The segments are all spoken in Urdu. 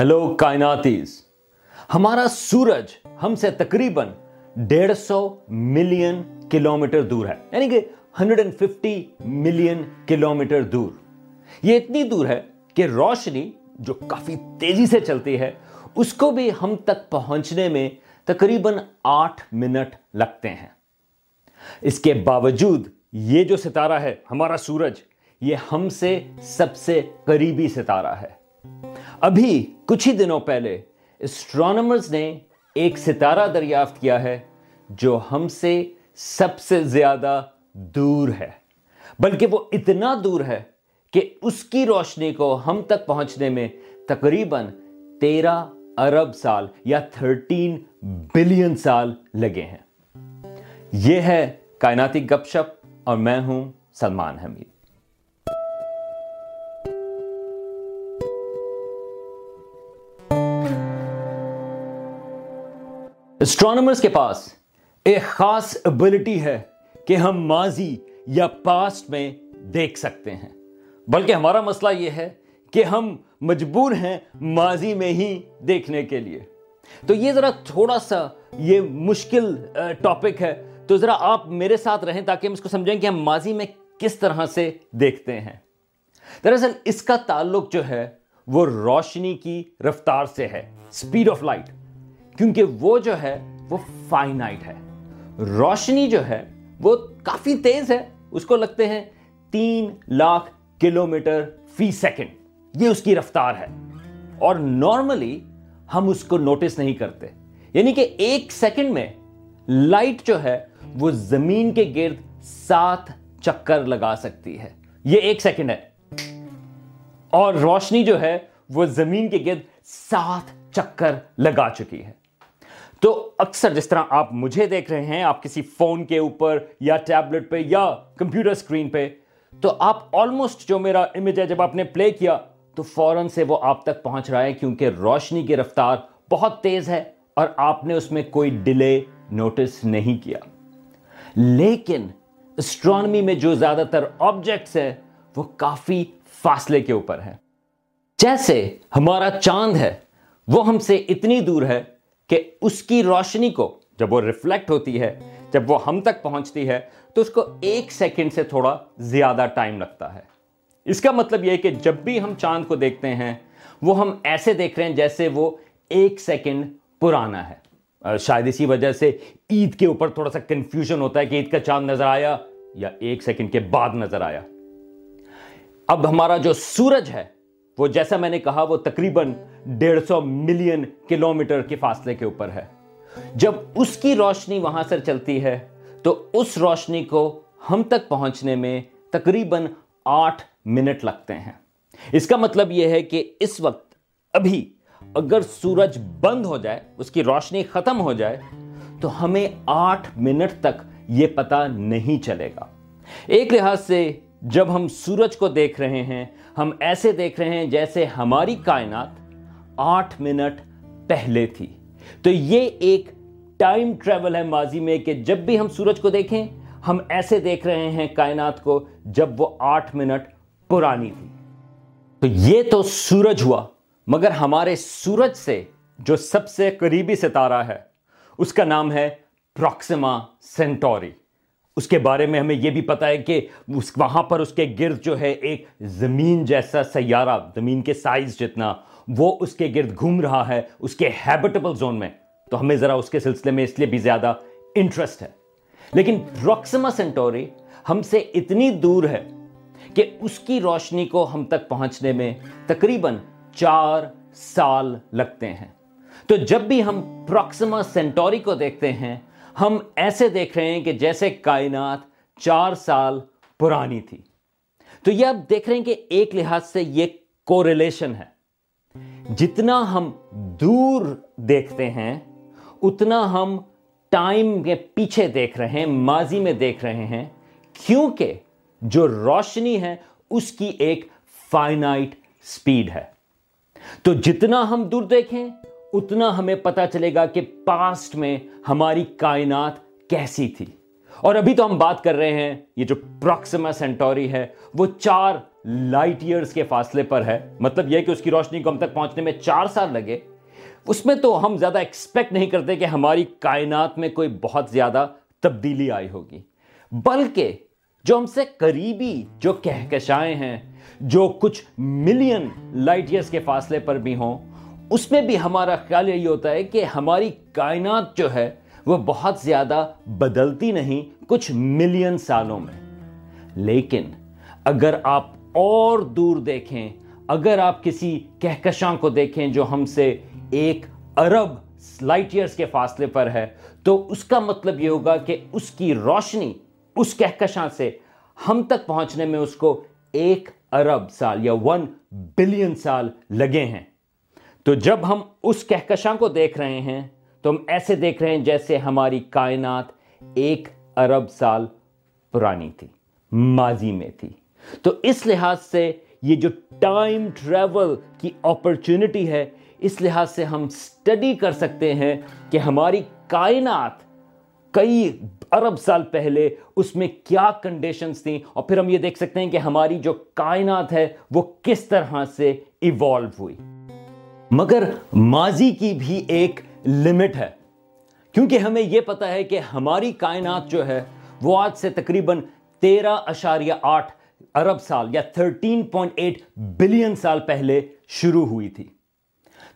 ہیلو کائناتیز ہمارا سورج ہم سے تقریباً ڈیڑھ سو ملین کلومیٹر دور ہے یعنی کہ hundred and fifty million kilometer دور۔ یہ اتنی دور ہے کہ روشنی جو کافی تیزی سے چلتی ہے، اس کو بھی ہم تک پہنچنے میں تقریباً آٹھ منٹ لگتے ہیں۔ اس کے باوجود یہ جو ستارہ ہے، ہمارا سورج، یہ ہم سے سب سے قریبی ستارہ ہے۔ ابھی کچھ ہی دنوں پہلے اسٹرانومرز نے ایک ستارہ دریافت کیا ہے جو ہم سے سب سے زیادہ دور ہے، بلکہ وہ اتنا دور ہے کہ اس کی روشنی کو ہم تک پہنچنے میں تقریباً تیرہ ارب سال یا تھرٹین بلین سال لگے ہیں۔ یہ ہے کائناتی گپ شپ اور میں ہوں سلمان حمید۔ اسٹرانومرز کے پاس ایک خاص ابلٹی ہے کہ ہم ماضی یا پاسٹ میں دیکھ سکتے ہیں۔ بلکہ ہمارا مسئلہ یہ ہے کہ ہم مجبور ہیں ماضی میں ہی دیکھنے کے لیے۔ تو یہ ذرا تھوڑا سا یہ مشکل ٹاپک ہے۔ تو ذرا آپ میرے ساتھ رہیں تاکہ ہم اس کو سمجھیں کہ ہم ماضی میں کس طرح سے دیکھتے ہیں۔ دراصل اس کا تعلق جو ہے وہ روشنی کی رفتار سے ہے۔ اسپیڈ آف لائٹ کیونکہ وہ جو ہے، وہ فائنائٹ ہے۔ روشنی جو ہے، وہ کافی تیز ہے۔ اس کو لگتے ہیں تین لاکھ کلومیٹر فی سیکنڈ۔ یہ اس کی رفتار ہے۔ اور نارملی ہم اس کو نوٹس نہیں کرتے۔ یعنی کہ ایک سیکنڈ میں لائٹ جو ہے، وہ زمین کے گرد سات چکر لگا سکتی ہے۔ یہ ایک سیکنڈ ہے۔ اور روشنی جو ہے، وہ زمین کے گرد سات چکر لگا چکی ہے۔ تو اکثر جس طرح آپ مجھے دیکھ رہے ہیں، آپ کسی فون کے اوپر یا ٹیبلٹ پہ یا کمپیوٹر اسکرین پہ، تو آپ آلموسٹ جو میرا امیج ہے، جب آپ نے پلے کیا، تو فوراً سے وہ آپ تک پہنچ رہا ہے کیونکہ روشنی کی رفتار بہت تیز ہے اور آپ نے اس میں کوئی ڈیلے نوٹس نہیں کیا۔ لیکن اسٹرانمی میں جو زیادہ تر آبجیکٹس ہیں، وہ کافی فاصلے کے اوپر ہے جیسے ہمارا چاند ہے، وہ ہم سے اتنی دور ہے کہ اس کی روشنی کو جب وہ ریفلیکٹ ہوتی ہے، جب وہ ہم تک پہنچتی ہے، تو اس کو ایک سیکنڈ سے تھوڑا زیادہ ٹائم لگتا ہے۔ اس کا مطلب یہ کہ جب بھی ہم چاند کو دیکھتے ہیں، وہ ہم ایسے دیکھ رہے ہیں جیسے وہ ایک سیکنڈ پرانا ہے۔ شاید اسی وجہ سے عید کے اوپر تھوڑا سا کنفیوژن ہوتا ہے کہ عید کا چاند نظر آیا یا ایک سیکنڈ کے بعد نظر آیا۔ اب ہمارا جو سورج ہے وہ جیسا میں نے کہا وہ تقریباً ڈیڑھ سو ملین کلومیٹر کے فاصلے کے اوپر ہے۔ جب اس کی روشنی وہاں سے چلتی ہے، تو اس روشنی کو ہم تک پہنچنے میں تقریباً آٹھ منٹ لگتے ہیں۔ اس کا مطلب یہ ہے کہ اس وقت ابھی اگر سورج بند ہو جائے، اس کی روشنی ختم ہو جائے، تو ہمیں آٹھ منٹ تک یہ پتا نہیں چلے گا۔ ایک لحاظ سے، جب ہم سورج کو دیکھ رہے ہیں ہم ایسے دیکھ رہے ہیں جیسے ہماری کائنات آٹھ منٹ پہلے تھی۔ تو یہ ایک ٹائم ٹریول ہے ماضی میں کہ جب بھی ہم سورج کو دیکھیں، ہم ایسے دیکھ رہے ہیں کائنات کو جب وہ آٹھ منٹ پرانی تھی۔ تو یہ تو سورج ہوا، مگر ہمارے سورج سے جو سب سے قریبی ستارہ ہے، اس کا نام ہے پروکسما سینٹوری۔ اس کے بارے میں ہمیں یہ بھی پتا ہے کہ اس وہاں پر اس کے گرد جو ہے ایک زمین جیسا سیارہ، زمین کے سائز جتنا، وہ اس کے گرد گھوم رہا ہے، اس کے ہیبٹیبل زون میں۔ تو ہمیں ذرا اس کے سلسلے میں اس لیے بھی زیادہ انٹرسٹ ہے۔ لیکن پروکسما سینٹوری ہم سے اتنی دور ہے کہ اس کی روشنی کو ہم تک پہنچنے میں تقریباً چار سال لگتے ہیں۔ تو جب بھی ہم پروکسما سینٹوری کو دیکھتے ہیں ہم ایسے دیکھ رہے ہیں کہ جیسے کائنات چار سال پرانی تھی۔ تو یہ آپ دیکھ رہے ہیں کہ ایک لحاظ سے یہ کوریلیشن ہے۔ جتنا ہم دور دیکھتے ہیں، اتنا ہم ٹائم کے پیچھے دیکھ رہے ہیں، ماضی میں دیکھ رہے ہیں، کیونکہ جو روشنی ہے، اس کی ایک فائنائٹ سپیڈ ہے۔ تو جتنا ہم دور دیکھیں اتنا ہمیں پتا چلے گا کہ پاسٹ میں ہماری کائنات کیسی تھی۔ اور ابھی تو ہم بات کر رہے ہیں، یہ جو پروکسما سینٹوری ہے، وہ چار لائٹ ایئرز کے فاصلے پر ہے۔ مطلب یہ کہ اس کی روشنی کو ہم تک پہنچنے میں چار سال لگے۔ اس میں تو ہم زیادہ ایکسپیکٹ نہیں کرتے کہ ہماری کائنات میں کوئی بہت زیادہ تبدیلی آئی ہوگی۔ بلکہ جو ہم سے قریبی، جو کہکشائیں ہیں، جو کچھ ملین لائٹ ایئرز کے فاصلے پر بھی ہوں اس میں بھی ہمارا خیال یہی ہوتا ہے کہ ہماری کائنات جو ہے وہ بہت زیادہ بدلتی نہیں، کچھ ملین سالوں میں۔ لیکن اگر آپ اور دور دیکھیں، اگر آپ کسی کہکشاں کو دیکھیں جو ہم سے ایک ارب لائٹ ایئرز کے فاصلے پر ہے، تو اس کا مطلب یہ ہوگا کہ اس کی روشنی اس کہکشاں سے ہم تک پہنچنے میں اس کو ایک ارب سال یا ون بلین سال لگے ہیں۔ تو جب ہم اس کہکشاں کو دیکھ رہے ہیں، تو ہم ایسے دیکھ رہے ہیں جیسے ہماری کائنات ایک ارب سال پرانی تھی، ماضی میں تھی۔ تو اس لحاظ سے یہ جو ٹائم ٹریول کی اپرچونٹی ہے، اس لحاظ سے ہم سٹڈی کر سکتے ہیں کہ ہماری کائنات کئی ارب سال پہلے اس میں کیا کنڈیشنز تھیں۔ اور پھر ہم یہ دیکھ سکتے ہیں کہ ہماری جو کائنات ہے، وہ کس طرح سے ایوالو ہوئی۔ مگر ماضی کی بھی ایک لمٹ ہے۔ کیونکہ ہمیں یہ پتا ہے کہ ہماری کائنات جو ہے، وہ آج سے تقریباً تیرہ اشاریہ آٹھ ارب سال یا تھرٹین پوائنٹ ایٹ بلین سال پہلے شروع ہوئی تھی۔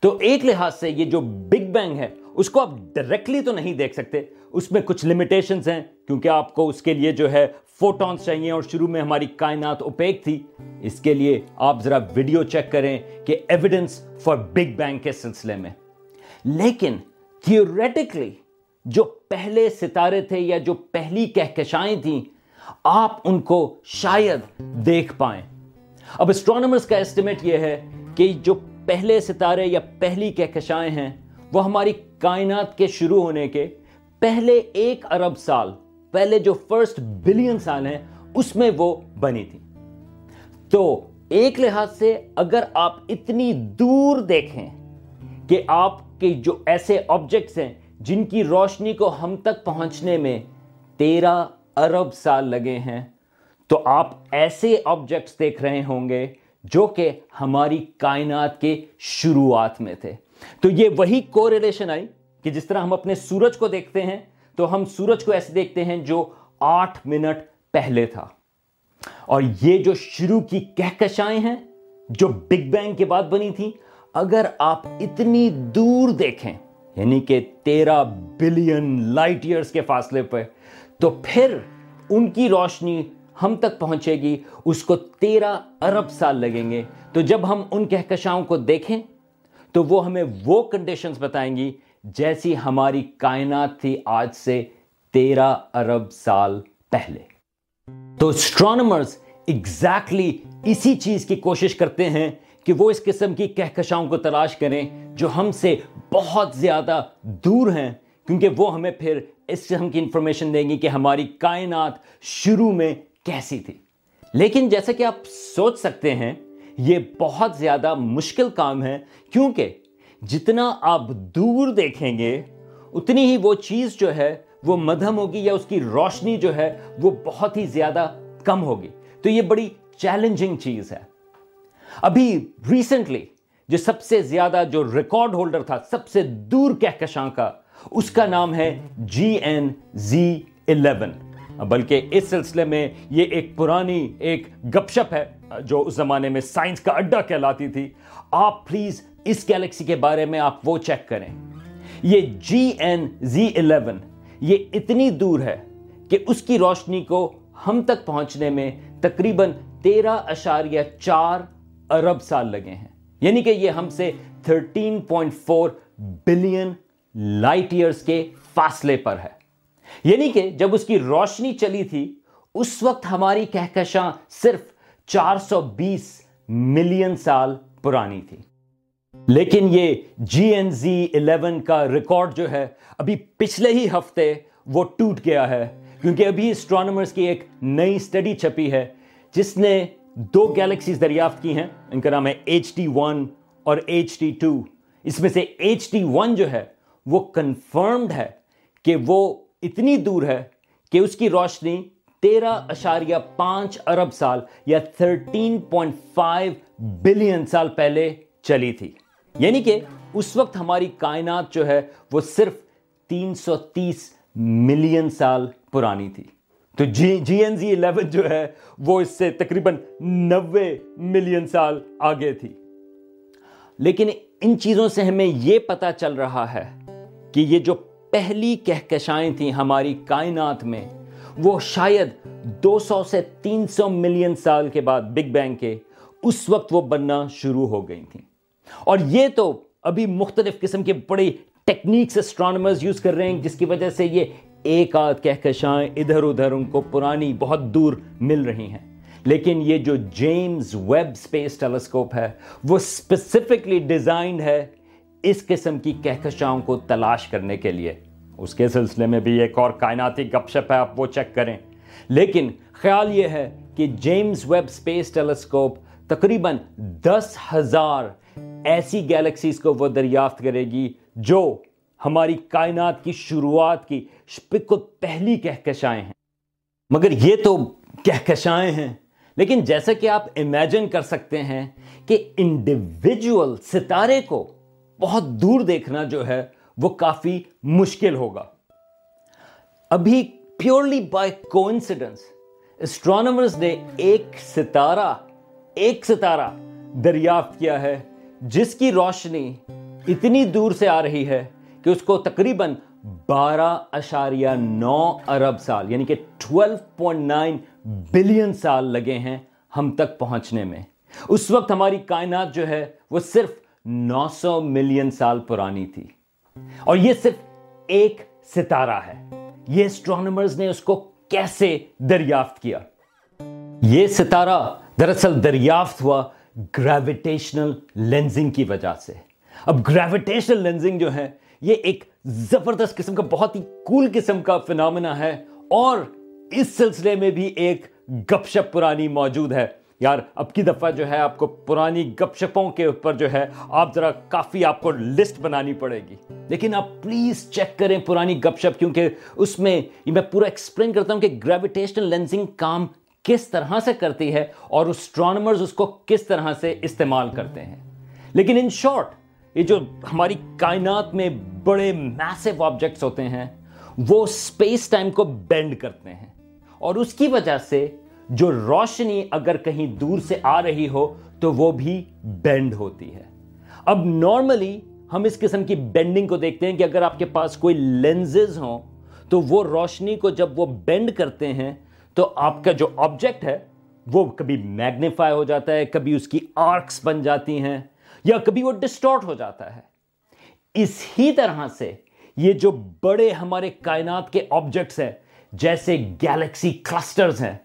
تو ایک لحاظ سے یہ جو بگ بینگ ہے، اس کو آپ ڈائریکٹلی تو نہیں دیکھ سکتے۔ اس میں کچھ لمیٹیشنز ہیں، کیونکہ آپ کو اس کے لیے جو ہے فوٹونز چاہیے اور شروع میں ہماری کائنات اوپیک تھی۔ اس کے لیے آپ ذرا ویڈیو چیک کریں کہ ایویڈنس فار بگ بینگ کے سلسلے میں۔ لیکن تھیوریٹکلی جو پہلے ستارے تھے یا جو پہلی کہکشائیں تھیں، آپ ان کو شاید دیکھ پائیں۔ اب اسٹرانومرز کا اسٹیمیٹ یہ ہے کہ جو پہلے ستارے یا پہلی کہکشائیں ہیں، وہ ہماری کائنات کے شروع ہونے کے پہلے ایک ارب سال پہلے جو فرسٹ بلین سال ہیں، اس میں وہ بنی تھی۔ تو ایک لحاظ سے اگر آپ اتنی دور دیکھیں کہ آپ کے جو ایسے آبجیکٹس ہیں، جن کی روشنی کو ہم تک پہنچنے میں تیرہ ارب سال لگے ہیں، تو آپ ایسے آبجیکٹس دیکھ رہے ہوں گے جو کہ ہماری کائنات کے شروعات میں تھے۔ تو یہ وہی کو ریلیشن آئی کہ جس طرح ہم اپنے سورج کو دیکھتے ہیں تو ہم سورج کو ایسے دیکھتے ہیں جو آٹھ منٹ پہلے تھا۔ اور یہ جو شروع کی کہکشائیں ہیں جو بگ بینگ کے بعد بنی تھی اگر آپ اتنی دور دیکھیں یعنی کہ تیرہ بلین لائٹ ایئرز کے فاصلے پہ، تو پھر ان کی روشنی ہم تک پہنچے گی، اس کو تیرہ ارب سال لگیں گے۔ تو جب ہم ان کہکشاؤں کو دیکھیں، تو وہ ہمیں وہ کنڈیشنز بتائیں گی جیسی ہماری کائنات تھی آج سے تیرہ ارب سال پہلے۔ تو اسٹرانومرز ایگزیکٹلی اسی چیز کی کوشش کرتے ہیں کہ وہ اس قسم کی کہکشاؤں کو تلاش کریں جو ہم سے بہت زیادہ دور ہیں، کیونکہ وہ ہمیں پھر اس قسم کی انفارمیشن دیں گی کہ ہماری کائنات شروع میں کیسی تھی۔ لیکن جیسا کہ آپ سوچ سکتے ہیں، یہ بہت زیادہ مشکل کام ہے، کیونکہ جتنا آپ دور دیکھیں گے، اتنی ہی وہ چیز جو ہے، وہ مدھم ہوگی یا اس کی روشنی جو ہے، وہ بہت ہی زیادہ کم ہوگی۔ تو یہ بڑی چیلنجنگ چیز ہے۔ ابھی ریسنٹلی جو سب سے زیادہ جو ریکارڈ ہولڈر تھا، سب سے دور کہکشاں کا، اس کا نام ہے جی این زی الیون بلکہ اس سلسلے میں یہ ایک پرانی ایک گپ شپ ہے، جو اس زمانے میں سائنس کا اڈا کہلاتی تھی۔ آپ پلیز اس گیلیکسی کے بارے میں آپ وہ چیک کریں۔ یہ جی این زی الیون، یہ اتنی دور ہے کہ اس کی روشنی کو ہم تک پہنچنے میں تقریباً تیرہ اشاریہ چار ارب سال لگے ہیں۔ یعنی کہ یہ ہم سے thirteen point four billion light years کے فاصلے پر ہے۔ یعنی کہ جب اس کی روشنی چلی تھی، اس وقت ہماری کہکشاں صرف چار سو بیس ملین سال پرانی تھی۔ لیکن یہ جی این زی الیون کا ریکارڈ جو ہے، ابھی پچھلے ہی ہفتے وہ ٹوٹ گیا ہے۔ کیونکہ ابھی اسٹرانومرز کی ایک نئی اسٹڈی چھپی ہے، جس نے دو گیلیکسیز دریافت کی ہیں۔ ان کا نام ہے ایچ ٹی ون اور ایچ ٹی ٹو اس میں سے ایچ ٹی ون جو ہے، وہ کنفرمڈ ہے کہ وہ اتنی دور ہے کہ اس کی روشنی تیرہ اشاریہ پانچ ارب سال یا تھرٹین پوائنٹ فائیو بلین سال پہلے چلی تھی۔ یعنی کہ اس وقت ہماری کائنات جو ہے وہ صرف تین سو تیس ملین سال پرانی تھی۔ تو جی جی این زی الیون جو ہے وہ اس سے تقریباً نوے ملین سال آگے تھی۔ لیکن ان چیزوں سے ہمیں یہ پتا چل رہا ہے کہ یہ جو پہلی کہکشائیں تھیں ہماری کائنات میں، وہ شاید دو سو سے تین سو ملین سال کے بعد بگ بینگ کے اس وقت وہ بننا شروع ہو گئی تھیں۔ اور یہ تو ابھی مختلف قسم کے بڑے ٹیکنیکس اسٹرانومرز یوز کر رہے ہیں، جس کی وجہ سے یہ ایک آدھ کہکشائیں ادھر ادھر ان کو پرانی بہت دور مل رہی ہیں۔ لیکن یہ جو جیمز ویب سپیس ٹیلیسکوپ ہے، وہ اسپیسیفکلی ڈیزائنڈ ہے اس قسم کی کہکشاؤں کو تلاش کرنے کے لیے۔ اس کے سلسلے میں بھی ایک اور کائناتی گپ شپ ہے، آپ وہ چیک کریں۔ لیکن خیال یہ ہے کہ جیمز ویب سپیس ٹیلیسکوپ تقریباً دس ہزار ایسی گیلیکسیز کو وہ دریافت کرے گی جو ہماری کائنات کی شروعات کی پہلی کہکشائیں ہیں۔ مگر یہ تو کہکشائیں ہیں۔ لیکن جیسا کہ آپ امیجن کر سکتے ہیں کہ انڈیویجول ستارے کو بہت دور دیکھنا جو ہے وہ کافی مشکل ہوگا۔ ابھی پیورلی بائی کوئنسیڈنس اسٹرانومرز نے ایک ستارہ ایک ستارہ دریافت کیا ہے۔ جس کی روشنی اتنی دور سے آ رہی ہے کہ اس کو تقریباً بارہ اشاریہ نو ارب سال یعنی کہ ٹویلو پوائنٹ نائن بلین سال لگے ہیں ہم تک پہنچنے میں۔ اس وقت ہماری کائنات جو ہے وہ صرف نو سو ملین سال پرانی تھی۔ اور یہ صرف ایک ستارہ ہے۔ یہ اسٹرانومرز نے اس کو کیسے دریافت کیا؟ یہ ستارہ دراصل دریافت ہوا گریویٹیشنل لینزنگ کی وجہ سے۔ اب گریویٹیشنل لینزنگ جو ہے، یہ ایک زبردست قسم کا، بہت ہی کول قسم کا فنامنا ہے۔ اور اس سلسلے میں بھی ایک گپ شپ پرانی موجود ہے۔ یار، اب کی دفعہ جو ہے، آپ کو پرانی گپ شپوں کے اوپر جو ہے، آپ ذرا کافی آپ کو لسٹ بنانی پڑے گی۔ لیکن آپ پلیز چیک کریں پرانی گپ شپ، کیونکہ اس میں میں پورا ایکسپلین کرتا ہوں کہ گریویٹیشنل لینزنگ کام کس طرح سے کرتی ہے اور اسٹرانومرز اس کو کس طرح سے استعمال کرتے ہیں۔ لیکن ان شارٹ یہ جو ہماری کائنات میں بڑے میسو آبجیکٹس ہوتے ہیں، وہ سپیس ٹائم کو بینڈ کرتے ہیں۔ اور اس کی وجہ سے جو روشنی اگر کہیں دور سے آ رہی ہو، تو وہ بھی بینڈ ہوتی ہے۔ اب نارملی ہم اس قسم کی بینڈنگ کو دیکھتے ہیں کہ اگر آپ کے پاس کوئی لینزز ہوں، تو وہ روشنی کو جب وہ بینڈ کرتے ہیں تو آپ کا جو آبجیکٹ ہے، وہ کبھی میگنیفائی ہو جاتا ہے، کبھی اس کی آرکس بن جاتی ہیں، یا کبھی وہ ڈسٹارٹ ہو جاتا ہے۔ اس ہی طرح سے یہ جو بڑے ہمارے کائنات کے آبجیکٹس ہیں، جیسے گیلیکسی کلسٹرز ہیں،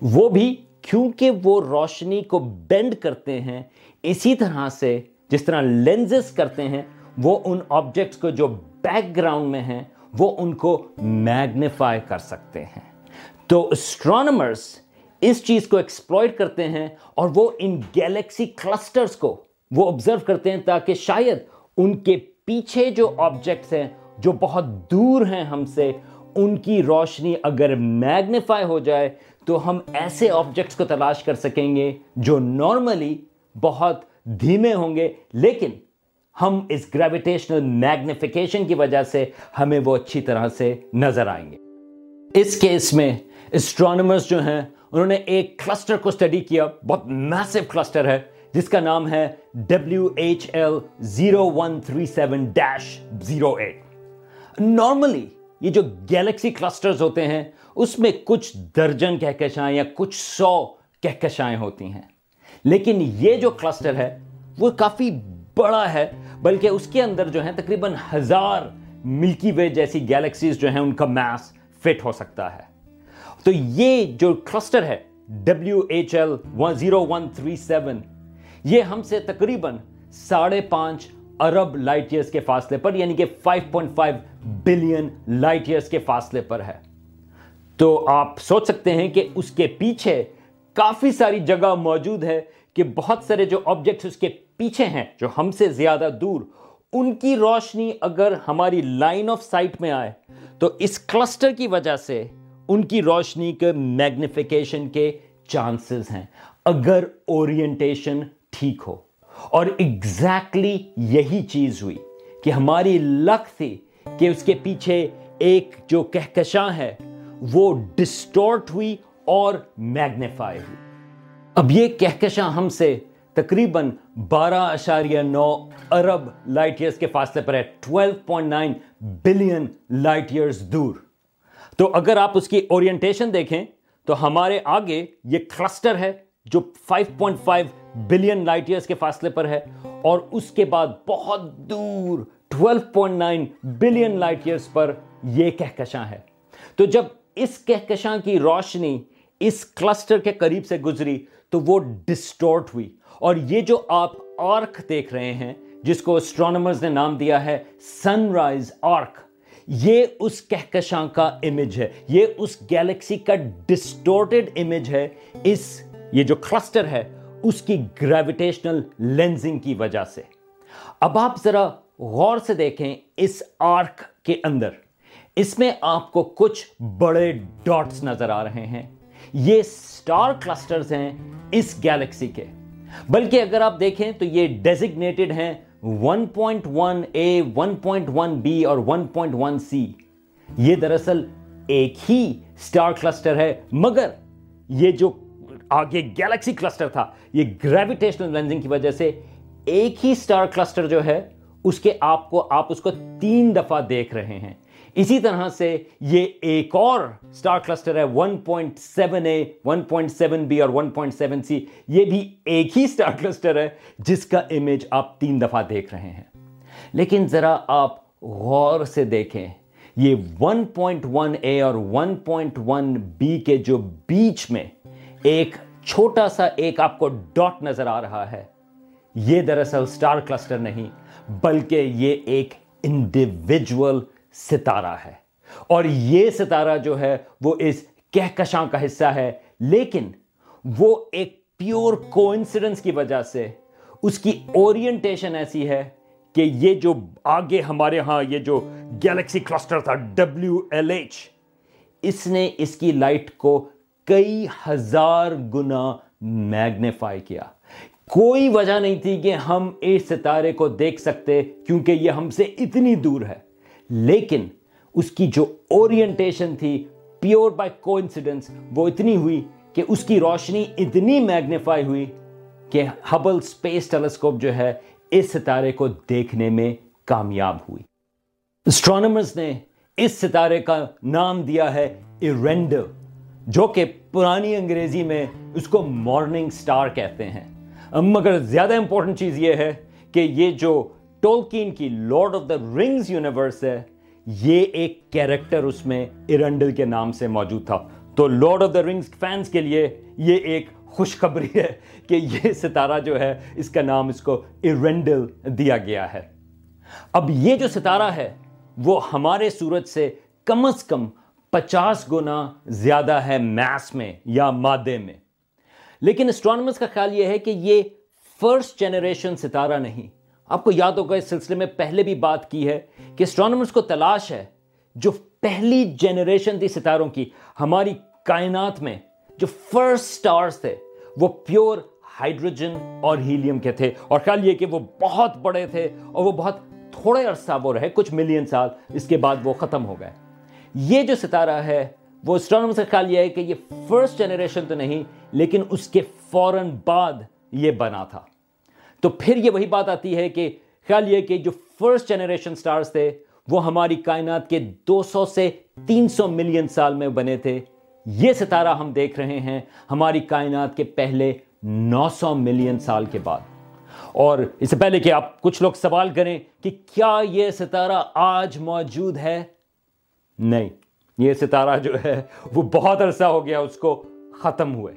وہ بھی کیونکہ وہ روشنی کو بینڈ کرتے ہیں، اسی طرح سے جس طرح لینزز کرتے ہیں، وہ ان آبجیکٹس کو جو بیک گراؤنڈ میں ہیں، وہ ان کو میگنیفائی کر سکتے ہیں۔ تو اسٹرانومرز اس چیز کو ایکسپلوئٹ کرتے ہیں اور وہ ان گیلیکسی کلسٹرز کو وہ آبزرو کرتے ہیں تاکہ شاید ان کے پیچھے جو آبجیکٹس ہیں، جو بہت دور ہیں ہم سے، ان کی روشنی اگر میگنیفائی ہو جائے تو ہم ایسے آبجیکٹس کو تلاش کر سکیں گے جو نارملی بہت دھیمے ہوں گے۔ لیکن ہم اس گریویٹیشنل میگنیفیکیشن کی وجہ سے ہمیں وہ اچھی طرح سے نظر آئیں گے۔ اس کیس میں اسٹرانومرز جو ہیں، انہوں نے ایک کلسٹر کو اسٹڈی کیا، بہت میسو کلسٹر ہے، جس کا نام ہے W H L zero one three seven dash zero eight normally یہ جو گیلیکسی کلسٹرز ہوتے ہیں، اس میں کچھ درجن کہکشائیں یا کچھ سو کہکشائیں ہوتی ہیں۔ لیکن یہ جو کلسٹر ہے، وہ کافی بڑا ہے، بلکہ اس کے اندر جو ہے تقریباً ہزار ملکی وے جیسی گیلیکسیز جو ہیں، ان کا میس فٹ ہو سکتا ہے۔ تو یہ جو کلسٹر ہے W H L zero one three seven یہ ہم سے تقریباً ساڑھے پانچ ارب لائٹ ایئرس کے فاصلے پر یعنی کہ 5.5 بلین لائٹ ایئرس کے فاصلے پر ہے۔ تو آپ سوچ سکتے ہیں کہ اس کے پیچھے کافی ساری جگہ موجود ہے کہ بہت سارے جو آبجیکٹس اس کے پیچھے ہیں، جو ہم سے زیادہ دور، ان کی روشنی اگر ہماری لائن آف سائٹ میں آئے، تو اس کلسٹر کی وجہ سے ان کی روشنی کے میگنیفیکیشن کے چانسز ہیں۔ اگر اورینٹیشن ٹھیک ہو۔ اور ایگزیکٹلی یہی چیز ہوئی کہ ہماری لک تھی کہ اس کے پیچھے ایک جو کہکشاں ہے، وہ ڈسٹورٹ ہوئی اور میگنیفائی ہوئی۔ اب یہ کہکشاں ہم سے تقریباً بارہ اشاریہ نو ارب لائٹ ایئرس کے فاصلے پر ہے۔ Twelve point nine billion light years دور۔ تو اگر آپ اس کی اورینٹیشن دیکھیں، تو ہمارے آگے یہ کلسٹر ہے جو 5.5 بلین لائٹ ایئرس کے فاصلے پر ہے اور اس کے بعد بہت دور 12.9 بلین لائٹ ایئرس پر یہ کہکشاں ہے۔ تو جب اس کہکشاں کی روشنی اس کلسٹر کے قریب سے گزری، تو وہ ڈسٹورٹ ہوئی۔ اور یہ جو آپ آرک دیکھ رہے ہیں، جس کو اسٹرانومرز نے نام دیا ہے سن رائز آرک یہ اس کہکشاں کا امیج ہے، یہ اس گیلیکسی کا ڈسٹورٹڈ امیج ہے۔ اس، یہ جو کلسٹر ہے، اس کی گریویٹیشنل لینزنگ کی وجہ سے۔ اب آپ ذرا غور سے دیکھیں اس آرک کے اندر۔ اس میں آپ کو کچھ بڑے ڈاٹس نظر آ رہے ہیں۔ یہ سٹار کلسٹرز ہیں اس گیلیکسی کے۔ بلکہ اگر آپ دیکھیں تو یہ ڈیزگنیٹڈ ہیں 1.1 اے 1.1 بی اور 1.1 سی یہ دراصل ایک ہی سٹار کلسٹر ہے، مگر یہ جو آگے گیلیکسی کلسٹر تھا، یہ گریویٹیشنل لینزنگ کی وجہ سے ایک ہی سٹار کلسٹر جو ہے، اس کے آپ کو، آپ اس کو تین دفعہ دیکھ رہے ہیں۔ اسی طرح سے یہ ایک اور سٹار کلسٹر ہے 1.7 اے 1.7 بی اور 1.7 سی یہ بھی ایک ہی سٹار کلسٹر ہے جس کا امیج آپ تین دفعہ دیکھ رہے ہیں۔ لیکن ذرا آپ غور سے دیکھیں، یہ 1.1 اے اور 1.1 بی کے جو بیچ میں ایک چھوٹا سا ایک آپ کو ڈاٹ نظر آ رہا ہے، یہ دراصل سٹار کلسٹر نہیں، بلکہ یہ ایک انڈیویجول ستارہ ہے۔ اور یہ ستارہ جو ہے وہ اس کہکشاں کا حصہ ہے، لیکن وہ ایک پیور کوئنسیڈنس کی وجہ سے اس کی اورینٹیشن ایسی ہے کہ یہ جو آگے ہمارے ہاں یہ جو گیلیکسی کلسٹر تھا ڈبلیو ایل ایچ اس نے اس کی لائٹ کو کئی ہزار گنا میگنیفائی کیا۔ کوئی وجہ نہیں تھی کہ ہم اس ستارے کو دیکھ سکتے کیونکہ یہ ہم سے اتنی دور ہے۔ لیکن اس کی جو اورینٹیشن تھی پیور بائی کوئنسیڈنس وہ اتنی ہوئی کہ اس کی روشنی اتنی میگنیفائی ہوئی کہ ہبل سپیس ٹیلیسکوپ جو ہے، اس ستارے کو دیکھنے میں کامیاب ہوئی۔ اسٹرانومرز نے اس ستارے کا نام دیا ہے ایرینڈر جو کہ پرانی انگریزی میں اس کو مارننگ سٹار کہتے ہیں۔ مگر زیادہ امپورٹنٹ چیز یہ ہے کہ یہ جو ٹولکین کی Lord of the Rings universe ہے، یہ ایک کیریکٹر اس میں ایرنڈل کے نام سے موجود تھا۔ تو Lord of the Rings fans کے لیے یہ ایک خوشخبری ہے کہ یہ ستارہ جو ہے، اس کا نام اس کو ایرنڈل دیا گیا ہے۔ اب یہ جو ستارہ ہے، وہ ہمارے سورج سے کم از کم پچاس گنا زیادہ ہے میس میں یا مادے میں۔ لیکن اسٹرانومرز کا خیال یہ ہے کہ یہ فرسٹ جنریشن ستارہ نہیں۔ آپ کو یاد ہوگا اس سلسلے میں پہلے بھی بات کی ہے کہ اسٹرانومرز کو تلاش ہے جو پہلی جنریشن تھی ستاروں کی، ہماری کائنات میں جو فرسٹ سٹارز تھے، وہ پیور ہائیڈروجن اور ہیلیم کے تھے۔ اور خیال یہ کہ وہ بہت بڑے تھے اور وہ بہت تھوڑے عرصہ وہ رہے، کچھ ملین سال، اس کے بعد وہ ختم ہو گئے۔ یہ جو ستارہ ہے، وہ اسٹرانومرز کا خیال یہ ہے کہ یہ فرسٹ جنریشن تو نہیں، لیکن اس کے فوراً بعد یہ بنا تھا۔ تو پھر یہ وہی بات آتی ہے کہ خیال یہ کہ جو فرسٹ جنریشن سٹارز تھے، وہ ہماری کائنات کے دو سو سے تین سو ملین سال میں بنے تھے۔ یہ ستارہ ہم دیکھ رہے ہیں ہماری کائنات کے پہلے نو سو ملین سال کے بعد۔ اور اس سے پہلے کہ آپ کچھ لوگ سوال کریں کہ کیا یہ ستارہ آج موجود ہے؟ نہیں، یہ ستارہ جو ہے، وہ بہت عرصہ ہو گیا، اس کو ختم ہوئے۔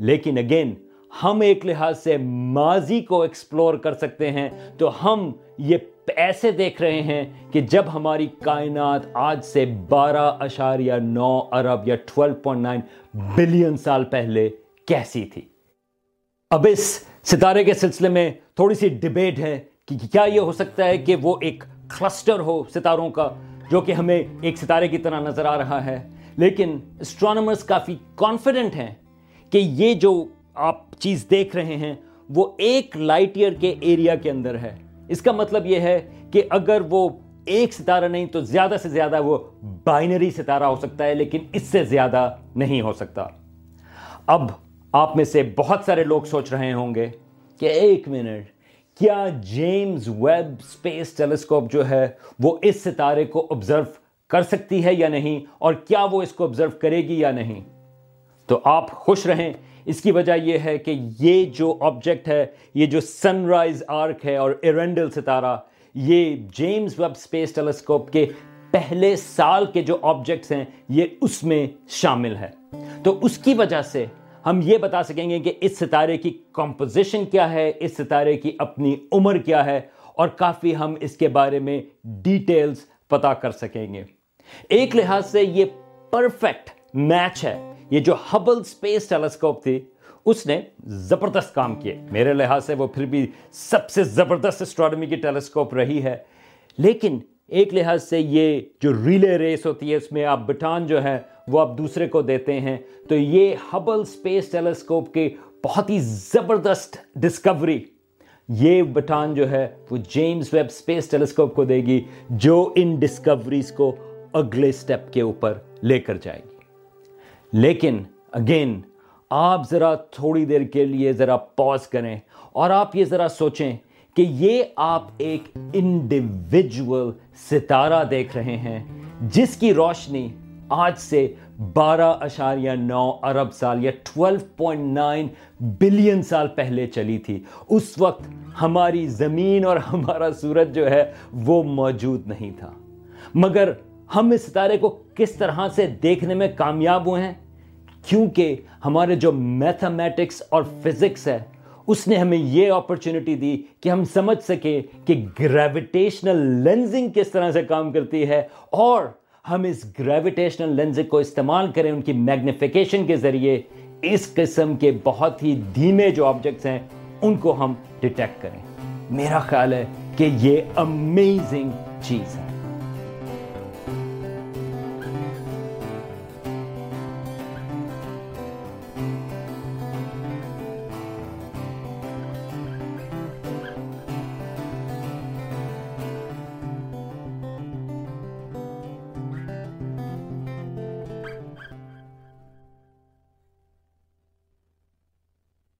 لیکن اگین ہم ایک لحاظ سے ماضی کو ایکسپلور کر سکتے ہیں، تو ہم یہ ایسے دیکھ رہے ہیں کہ جب ہماری کائنات آج سے بارہ اشاریہ نو ارب یا ٹویلو پوائنٹ نائن بلین سال پہلے کیسی تھی؟ اب اس ستارے کے سلسلے میں تھوڑی سی ڈبیٹ ہے کہ کیا یہ ہو سکتا ہے کہ وہ ایک کلسٹر ہو ستاروں کا، جو کہ ہمیں ایک ستارے کی طرح نظر آ رہا ہے۔ لیکن اسٹرانومرس کافی کانفیڈنٹ ہیں کہ یہ جو آپ چیز دیکھ رہے ہیں، وہ ایک لائٹ ایئر کے ایریا کے اندر ہے۔ اس کا مطلب یہ ہے کہ اگر وہ ایک ستارہ نہیں تو زیادہ سے زیادہ وہ بائنری ستارہ ہو سکتا ہے، لیکن اس سے زیادہ نہیں ہو سکتا۔ اب آپ میں سے بہت سارے لوگ سوچ رہے ہوں گے کہ ایک منٹ، کیا جیمز ویب اسپیس ٹیلیسکوپ جو ہے وہ اس ستارے کو آبزرو کر سکتی ہے یا نہیں؟ اور کیا وہ اس کو آبزرو کرے گی یا نہیں؟ تو آپ خوش رہیں اس کی وجہ یہ ہے کہ یہ جو آبجیکٹ ہے، یہ جو سن رائز آرک ہے اور ایرنڈل ستارہ، یہ جیمز ویب اسپیس ٹیلیسکوپ کے پہلے سال کے جو آبجیکٹس ہیں، یہ اس میں شامل ہے۔ تو اس کی وجہ سے ہم یہ بتا سکیں گے کہ اس ستارے کی کمپوزیشن کیا ہے، اس ستارے کی اپنی عمر کیا ہے اور کافی ہم اس کے بارے میں ڈیٹیلز پتا کر سکیں گے۔ ایک لحاظ سے یہ پرفیکٹ میچ ہے۔ یہ جو ہبل سپیس ٹیلیسکوپ تھی، اس نے زبردست کام کیے۔ میرے لحاظ سے وہ پھر بھی سب سے زبردست اسٹرانومی کی ٹیلیسکوپ رہی ہے۔ لیکن ایک لحاظ سے یہ جو ریلے ریس ہوتی ہے، اس میں آپ بٹان جو ہے وہ آپ دوسرے کو دیتے ہیں۔ تو یہ ہبل سپیس ٹیلیسکوپ کی بہت ہی زبردست ڈسکوری یہ بٹان جو ہے، وہ جیمز ویب سپیس ٹیلیسکوپ کو دے گی، جو ان ڈسکوریز کو اگلے سٹیپ کے اوپر لے کر جائے گی۔ لیکن اگین آپ ذرا تھوڑی دیر کے لیے ذرا پاز کریں اور آپ یہ ذرا سوچیں کہ یہ آپ ایک انڈیویجول ستارہ دیکھ رہے ہیں جس کی روشنی آج سے بارہ اشاریہ نو ارب سال یا ٹویلو پوائنٹ نائن بلین سال پہلے چلی تھی۔ اس وقت ہماری زمین اور ہمارا سورج جو ہے وہ موجود نہیں تھا۔ مگر ہم اس ستارے کو کس طرح سے دیکھنے میں کامیاب ہوئے ہیں؟ کیونکہ ہمارے جو میتھمیٹکس اور فزکس ہے، اس نے ہمیں یہ اپرچونٹی دی کہ ہم سمجھ سکیں کہ گریویٹیشنل لینزنگ کس طرح سے کام کرتی ہے اور ہم اس گریویٹیشنل لینزنگ کو استعمال کریں ان کی میگنیفیکیشن کے ذریعے۔ اس قسم کے بہت ہی دھیمے جو آبجیکٹس ہیں، ان کو ہم ڈیٹیکٹ کریں۔ میرا خیال ہے کہ یہ امیزنگ چیز ہے۔